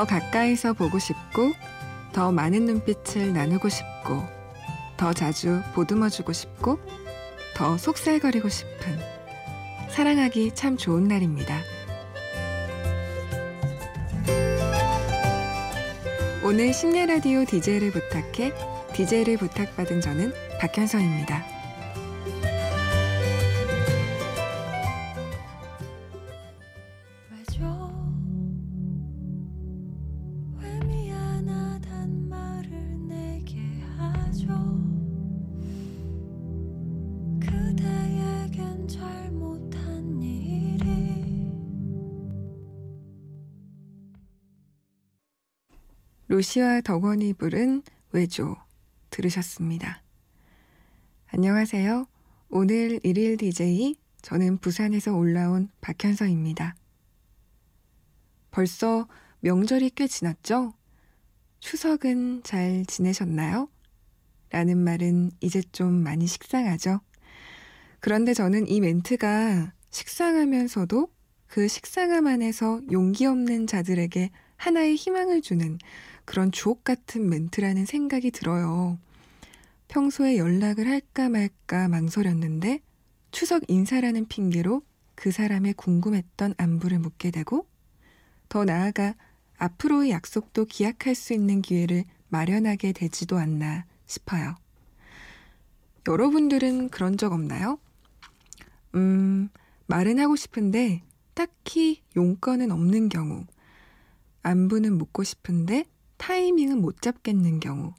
더 가까이서 보고 싶고, 더 많은 눈빛을 나누고 싶고, 더 자주 보듬어주고 싶고, 더 속살거리고 싶은 사랑하기 참 좋은 날입니다. 오늘 심야 라디오 DJ를 부탁해 DJ를 부탁받은 저는 박현서입니다. 루시와 덕원이 부른 외조 들으셨습니다. 안녕하세요. 오늘 일일 DJ 저는 부산에서 올라온 박현서입니다. 벌써 명절이 꽤 지났죠? 추석은 잘 지내셨나요? 라는 말은 이제 좀 많이 식상하죠? 그런데 저는 이 멘트가 식상하면서도 그 식상함 안에서 용기 없는 자들에게 하나의 희망을 주는 그런 주옥 같은 멘트라는 생각이 들어요. 평소에 연락을 할까 말까 망설였는데 추석 인사라는 핑계로 그 사람의 궁금했던 안부를 묻게 되고 더 나아가 앞으로의 약속도 기약할 수 있는 기회를 마련하게 되지도 않나 싶어요. 여러분들은 그런 적 없나요? 음, 말은 하고 싶은데 딱히 용건은 없는 경우, 안부는 묻고 싶은데 타이밍은 못 잡겠는 경우,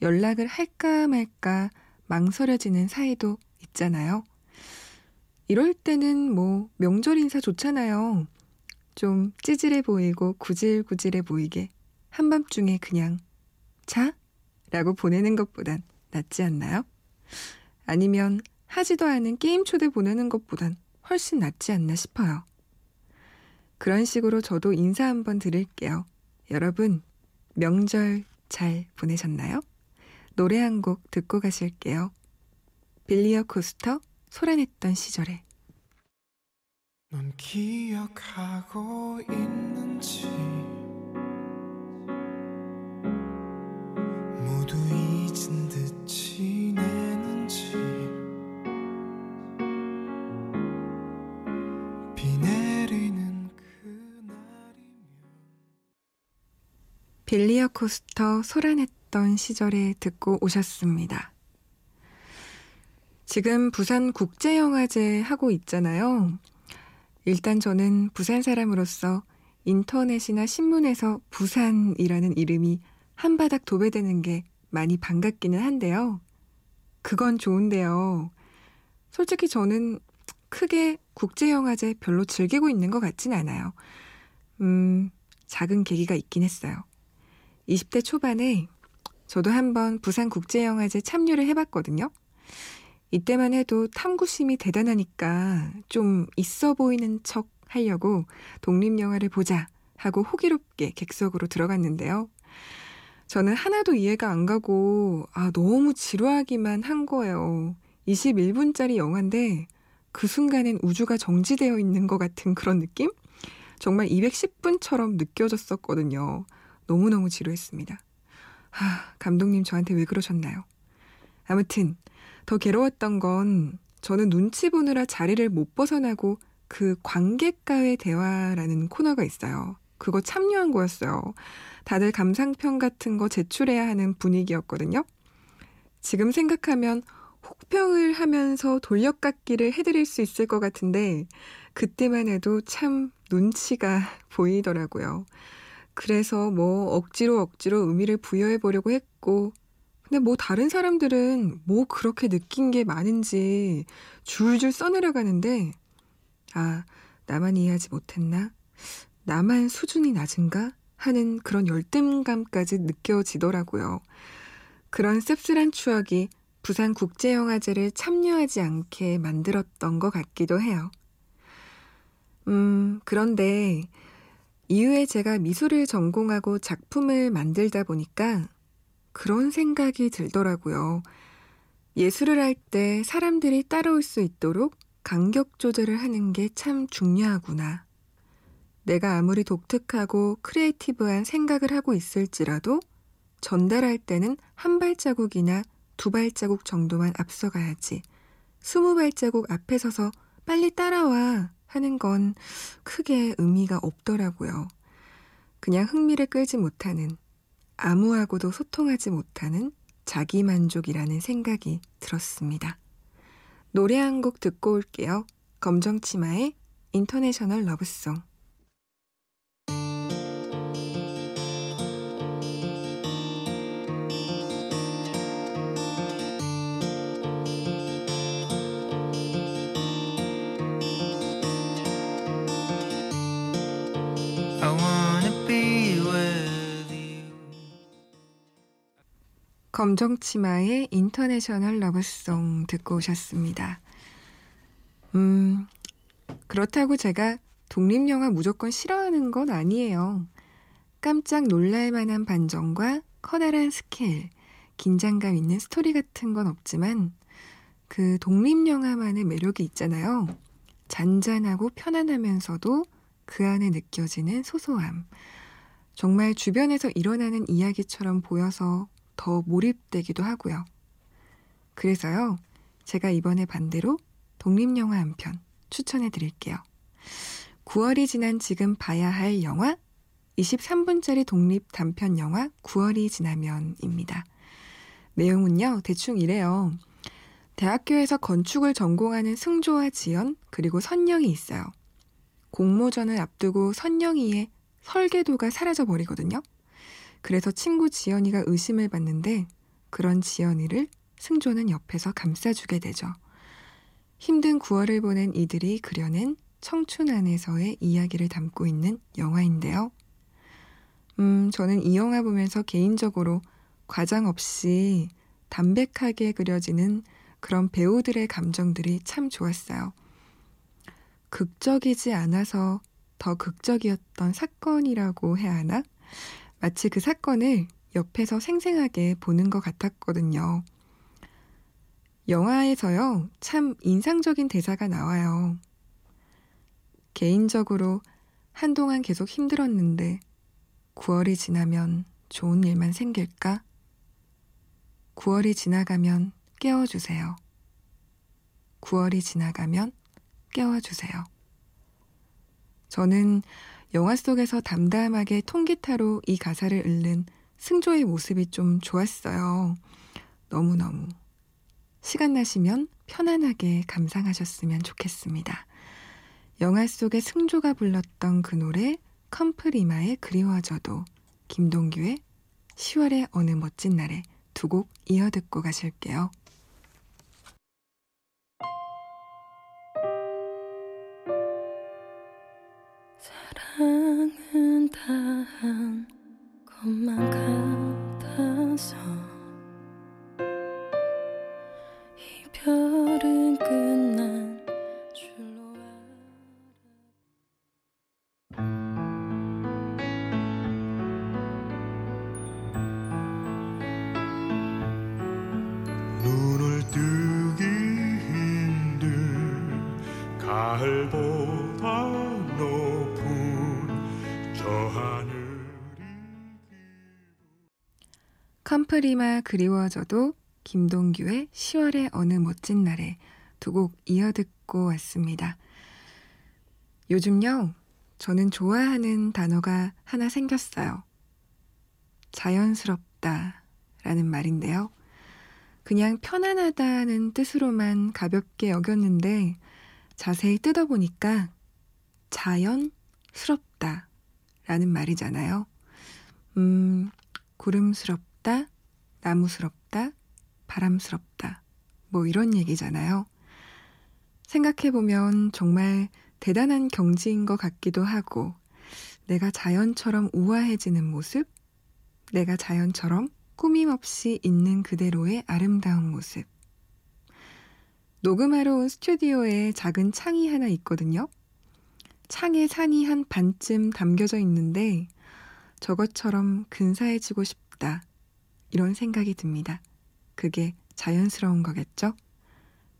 연락을 할까 말까 망설여지는 사이도 있잖아요. 이럴 때는 뭐 명절 인사 좋잖아요. 좀 찌질해 보이고 구질구질해 보이게 한밤중에 그냥 자? 라고 보내는 것보단 낫지 않나요? 아니면 하지도 않은 게임 초대 보내는 것보단 훨씬 낫지 않나 싶어요. 그런 식으로 저도 인사 한번 드릴게요. 여러분, 명절 잘 보내셨나요? 노래 한 곡 듣고 가실게요. 빌리어 코스터 소란했던 시절에 넌 기억하고 있는지 빌리어 코스터 소란했던 시절에 듣고 오셨습니다. 지금 부산 국제영화제 하고 있잖아요. 일단 저는 부산 사람으로서 인터넷이나 신문에서 부산이라는 이름이 한바닥 도배되는 게 많이 반갑기는 한데요. 그건 좋은데요. 솔직히 저는 크게 국제영화제 별로 즐기고 있는 것 같진 않아요. 음, 작은 계기가 있긴 했어요. 20대 초반에 저도 한번 부산국제영화제 참여를 해봤거든요. 이때만 해도 탐구심이 대단하니까 좀 있어 보이는 척 하려고 독립영화를 보자 하고 호기롭게 객석으로 들어갔는데요. 저는 하나도 이해가 안 가고, 아, 너무 지루하기만 한 거예요. 21분짜리 영화인데, 그 순간엔 우주가 정지되어 있는 것 같은 그런 느낌? 정말 210분처럼 느껴졌었거든요. 너무너무 지루했습니다. 하, 감독님 저한테 왜 그러셨나요? 아무튼 더 괴로웠던 건 저는 눈치 보느라 자리를 못 벗어나고 그 관객과의 대화라는 코너가 있어요. 그거 참여한 거였어요. 다들 감상평 같은 거 제출해야 하는 분위기였거든요. 지금 생각하면 혹평을 하면서 돌려깎기를 해드릴 수 있을 것 같은데 그때만 해도 참 눈치가 보이더라고요. 그래서 뭐 억지로 억지로 의미를 부여해 보려고 했고, 근데 뭐 다른 사람들은 뭐 그렇게 느낀 게 많은지 줄줄 써내려가는데, 아, 나만 이해하지 못했나? 나만 수준이 낮은가? 하는 그런 열등감까지 느껴지더라고요. 그런 씁쓸한 추억이 부산 국제영화제를 참여하지 않게 만들었던 것 같기도 해요. 음, 그런데 이후에 제가 미술을 전공하고 작품을 만들다 보니까 그런 생각이 들더라고요. 예술을 할 때 사람들이 따라올 수 있도록 간격 조절을 하는 게 참 중요하구나. 내가 아무리 독특하고 creative한 생각을 하고 있을지라도 전달할 때는 한 발자국이나 두 발자국 정도만 앞서가야지. 스무 발자국 앞에 서서 빨리 따라와 하는 건 크게 의미가 없더라고요. 그냥 흥미를 끌지 못하는, 아무하고도 소통하지 못하는 자기만족이라는 생각이 들었습니다. 노래 한 곡 듣고 올게요. 검정치마의 International Love Song. 검정치마의 International Love Song 듣고 오셨습니다. 음, 그렇다고 제가 독립영화 무조건 싫어하는 건 아니에요. 깜짝 놀랄 만한 반전과 커다란 스케일, 긴장감 있는 스토리 같은 건 없지만 그 독립영화만의 매력이 있잖아요. 잔잔하고 편안하면서도 그 안에 느껴지는 소소함. 정말 주변에서 일어나는 이야기처럼 보여서 더 몰입되기도 하고요. 그래서요, 제가 이번에 반대로 독립영화 한 편 추천해 드릴게요. 9월이 지난 지금 봐야 할 영화 23분짜리 독립 단편 영화 9월이 지나면입니다. 내용은요, 대충 이래요. 대학교에서 건축을 전공하는 승조와 지연, 그리고 선영이 있어요. 공모전을 앞두고 선영이의 설계도가 사라져 버리거든요. 그래서 친구 지연이가 의심을 받는데 그런 지연이를 승조는 옆에서 감싸주게 되죠. 힘든 9월을 보낸 이들이 그려낸 청춘 안에서의 이야기를 담고 있는 영화인데요. 음, 저는 이 영화 보면서 개인적으로 과장 없이 담백하게 그려지는 그런 배우들의 감정들이 참 좋았어요. 극적이지 않아서 더 극적이었던 사건이라고 해야 하나? 마치 그 사건을 옆에서 생생하게 보는 것 같았거든요. 영화에서요, 참 인상적인 대사가 나와요. 개인적으로 한동안 계속 힘들었는데 9월이 지나면 좋은 일만 생길까? 9월이 지나가면 깨워주세요. 9월이 지나가면 깨워주세요. 저는 영화 속에서 담담하게 통기타로 이 가사를 읊는 승조의 모습이 좀 좋았어요. 너무너무. 시간 나시면 편안하게 감상하셨으면 좋겠습니다. 영화 속의 승조가 불렀던 그 노래 컴프리마의 그리워져도 김동규의 10월의 어느 멋진 날에 두 곡 이어 듣고 가실게요. 컴프리마 그리워져도 김동규의 10월의 어느 멋진 날에 두 곡 이어 듣고 왔습니다. 요즘요, 저는 좋아하는 단어가 하나 생겼어요. 자연스럽다 라는 말인데요. 그냥 편안하다는 뜻으로만 가볍게 여겼는데 자세히 뜯어보니까 자연스럽다 라는 말이잖아요. 음, 구름스 럽다, 나무스럽다, 바람스럽다. 뭐 이런 얘기잖아요. 생각해보면 정말 대단한 경지인 것 같기도 하고, 내가 자연처럼 우아해지는 모습, 내가 자연처럼 꾸밈없이 있는 그대로의 아름다운 모습. 녹음하러 온 스튜디오에 작은 창이 하나 있거든요. 창에 산이 한 반쯤 담겨져 있는데 저것처럼 근사해지고 싶다. 이런 생각이 듭니다. 그게 자연스러운 거겠죠?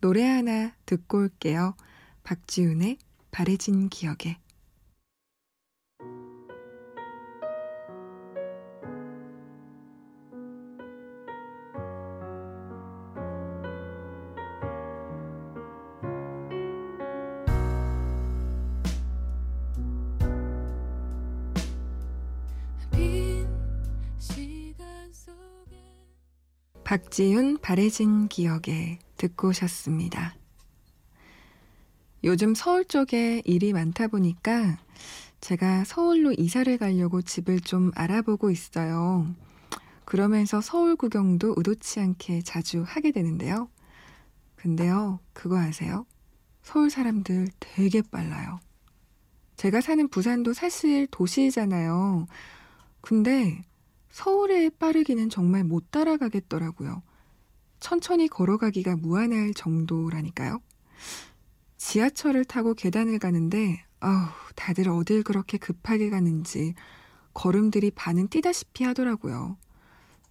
노래 하나 듣고 올게요. 박지훈의 바래진 기억에. 박지윤 바래진 기억에 듣고 오셨습니다. 요즘 서울 쪽에 일이 많다 보니까 제가 서울로 이사를 가려고 집을 좀 알아보고 있어요. 그러면서 서울 구경도 의도치 않게 자주 하게 되는데요. 근데요, 그거 아세요? 서울 사람들 되게 빨라요. 제가 사는 부산도 사실 도시잖아요. 근데 서울에 빠르기는 정말 못 따라가겠더라고요. 천천히 걸어가기가 무한할 정도라니까요. 지하철을 타고 계단을 가는데, 아우, 다들 어딜 그렇게 급하게 가는지 걸음들이 반은 뛰다시피 하더라고요.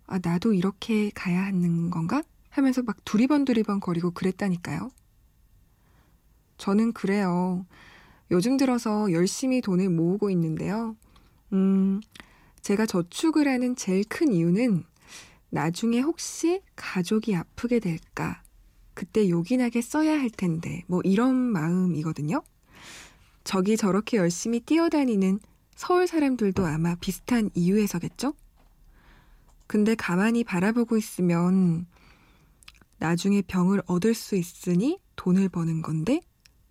아, 나도 이렇게 가야 하는 건가? 하면서 막 두리번 두리번 거리고 그랬다니까요. 저는 그래요. 요즘 들어서 열심히 돈을 모으고 있는데요. 음, 제가 저축을 하는 제일 큰 이유는 나중에 혹시 가족이 아프게 될까? 그때 요긴하게 써야 할 텐데, 뭐 이런 마음이거든요. 저기 저렇게 열심히 뛰어다니는 서울 사람들도 아마 비슷한 이유에서겠죠? 근데 가만히 바라보고 있으면 나중에 병을 얻을 수 있으니 돈을 버는 건데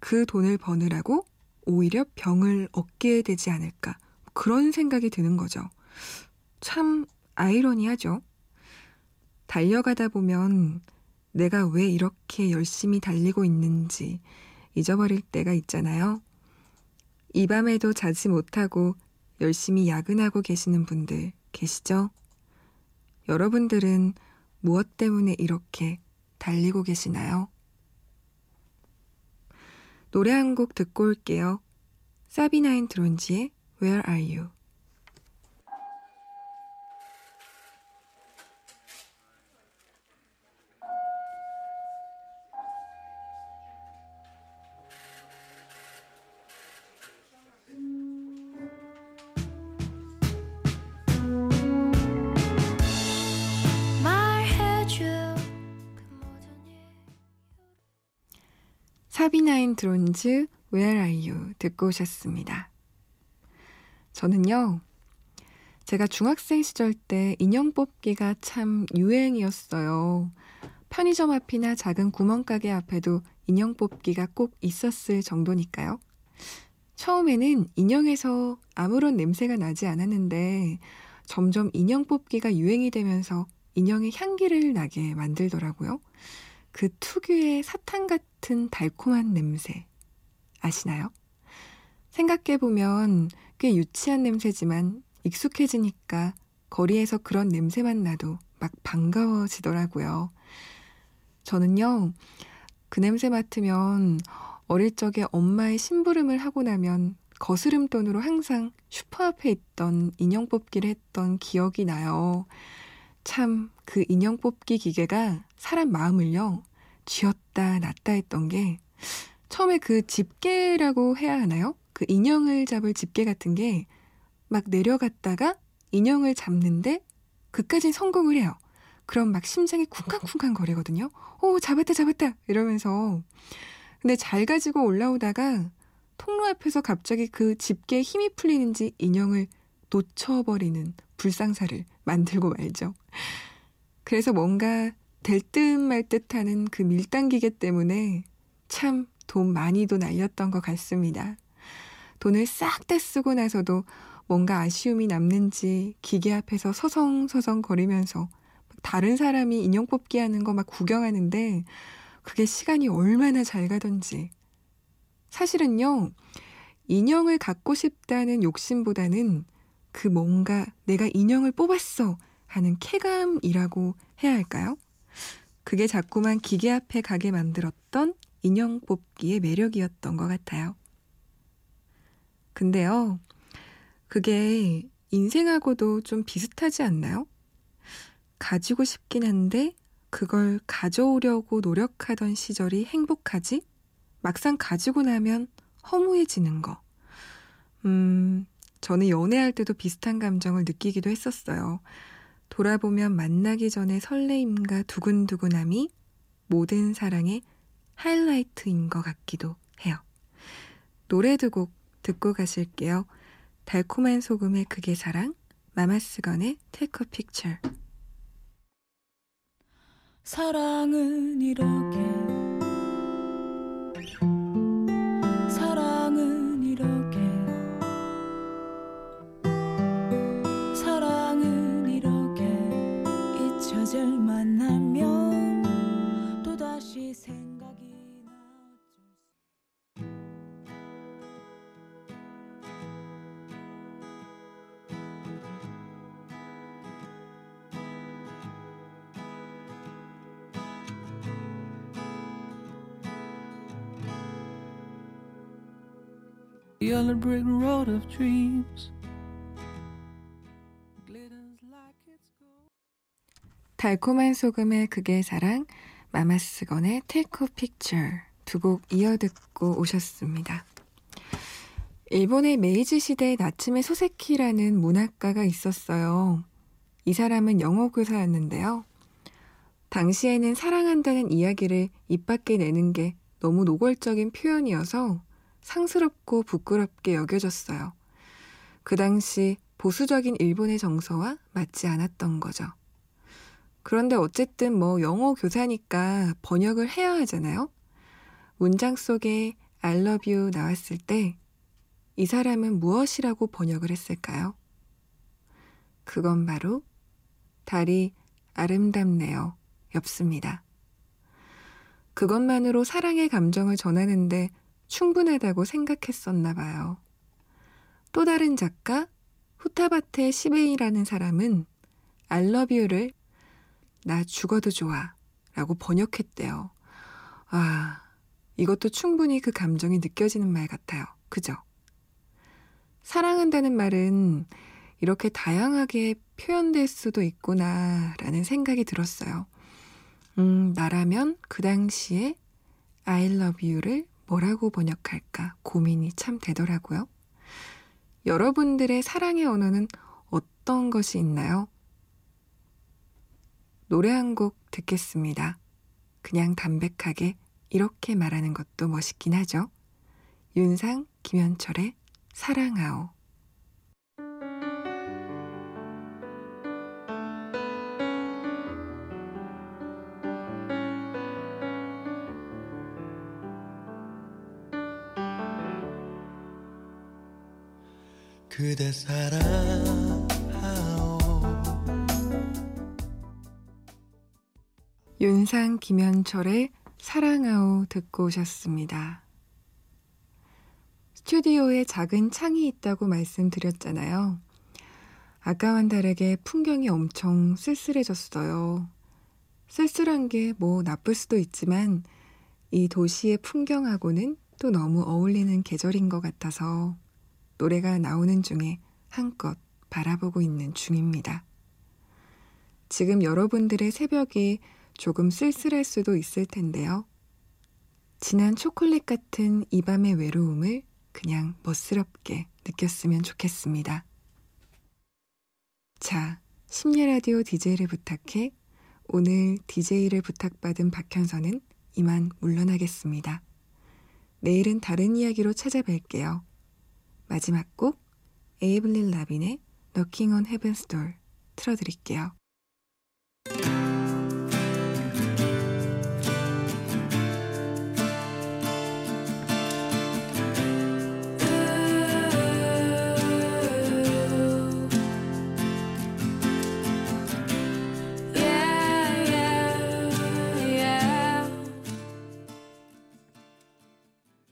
그 돈을 버느라고 오히려 병을 얻게 되지 않을까. 그런 생각이 드는 거죠. 참 아이러니하죠. 달려가다 보면 내가 왜 이렇게 열심히 달리고 있는지 잊어버릴 때가 있잖아요. 이 밤에도 자지 못하고 열심히 야근하고 계시는 분들 계시죠? 여러분들은 무엇 때문에 이렇게 달리고 계시나요? 노래 한 곡 듣고 올게요. 사비나인 드론지의 Where Are You? 사비나인 드론즈 Where Are You 듣고 오셨습니다. 저는요, 제가 중학생 시절 때 인형 뽑기가 참 유행이었어요. 편의점 앞이나 작은 구멍가게 앞에도 인형 뽑기가 꼭 있었을 정도니까요. 처음에는 인형에서 아무런 냄새가 나지 않았는데 점점 인형 뽑기가 유행이 되면서 인형의 향기를 나게 만들더라고요. 그 특유의 사탕 같은 달콤한 냄새. 아시나요? 생각해보면 꽤 유치한 냄새지만 익숙해지니까 거리에서 그런 냄새만 나도 막 반가워지더라고요. 저는요, 그 냄새 맡으면 어릴 적에 엄마의 심부름을 하고 나면 거스름 돈으로 항상 슈퍼 앞에 있던 인형 뽑기를 했던 기억이 나요. 참, 그 인형 뽑기 기계가 사람 마음을요, 쥐었다 놨다 했던 게, 처음에 그 집게라고 해야 하나요? 그 인형을 잡을 집게 같은 게 막 내려갔다가 인형을 잡는데 그까진 성공을 해요. 그럼 막 심장이 쿵쾅쿵쾅 거리거든요. 오, 잡았다, 잡았다! 이러면서. 근데 잘 가지고 올라오다가 통로 앞에서 갑자기 그 집게에 힘이 풀리는지 인형을 놓쳐버리는 불상사를 만들고 말죠. 그래서 뭔가 될 듯 말 듯 하는 그 밀당기계 때문에 참 돈 많이도 날렸던 것 같습니다. 돈을 싹 다 쓰고 나서도 뭔가 아쉬움이 남는지 기계 앞에서 서성서성 거리면서 다른 사람이 인형 뽑기 하는 거 막 구경하는데 그게 시간이 얼마나 잘 가던지. 사실은요, 인형을 갖고 싶다는 욕심보다는 그 뭔가 내가 인형을 뽑았어 하는 쾌감이라고 해야 할까요? 그게 자꾸만 기계 앞에 가게 만들었던 인형 뽑기의 매력이었던 것 같아요. 근데요, 그게 인생하고도 좀 비슷하지 않나요? 가지고 싶긴 한데 그걸 가져오려고 노력하던 시절이 행복하지? 막상 가지고 나면 허무해지는 거. 음, 저는 연애할 때도 비슷한 감정을 느끼기도 했었어요. 돌아보면 만나기 전에 설레임과 두근두근함이 모든 사랑의 하이라이트인 것 같기도 해요. 노래 두 곡 듣고 가실게요. 달콤한 소금의 그게 사랑, 마마스건의 테이크 픽처. 사랑은 이렇게 yellow brick road of dreams. 달콤한 소금의 그게 사랑, 마마스건의 테이크 픽처 두 곡 이어 듣고 오셨습니다. 일본의 메이지 시대에 나츠메 소세키라는 문학가가 있었어요. 이 사람은 영어 교사였는데요. 당시에는 사랑한다는 이야기를 입 밖에 내는 게 너무 노골적인 표현이어서 상스럽고 부끄럽게 여겨졌어요. 그 당시 보수적인 일본의 정서와 맞지 않았던 거죠. 그런데 어쨌든 뭐 영어 교사니까 번역을 해야 하잖아요. 문장 속에 I love you 나왔을 때 이 사람은 무엇이라고 번역을 했을까요? 그건 바로 달이 아름답네요. 였습니다. 그것만으로 사랑의 감정을 전하는데 충분하다고 생각했었나 봐요. 또 다른 작가 후타바테 시베이라는 사람은 you를 나 죽어도 좋아 라고 번역했대요. 아, 이것도 충분히 그 감정이 느껴지는 말 같아요. 그죠? 사랑한다는 말은 이렇게 다양하게 표현될 수도 있구나 라는 생각이 들었어요. 음, 나라면 그 당시에 I love you를 뭐라고 번역할까 고민이 참 되더라고요. 여러분들의 사랑의 언어는 어떤 것이 있나요? 노래 한 곡 듣겠습니다. 그냥 담백하게 이렇게 말하는 것도 멋있긴 하죠. 윤상, 김현철의 사랑하오. 그대 사랑하오 윤상, 김현철의 사랑하오 듣고 오셨습니다. 스튜디오에 작은 창이 있다고 말씀드렸잖아요. 아까와는 다르게 풍경이 엄청 쓸쓸해졌어요. 쓸쓸한 게 뭐 나쁠 수도 있지만 이 도시의 풍경하고는 또 너무 어울리는 계절인 것 같아서 노래가 나오는 중에 한껏 바라보고 있는 중입니다. 지금 여러분들의 새벽이 조금 쓸쓸할 수도 있을 텐데요. 진한 초콜릿 같은 이 밤의 외로움을 그냥 멋스럽게 느꼈으면 좋겠습니다. 자, 심야 라디오 DJ를 부탁해 오늘 DJ를 부탁받은 박현선은 이만 물러나겠습니다. 내일은 다른 이야기로 찾아뵐게요. 마지막 곡 에이블린 라빈의 Knocking on Heaven's Door 틀어드릴게요.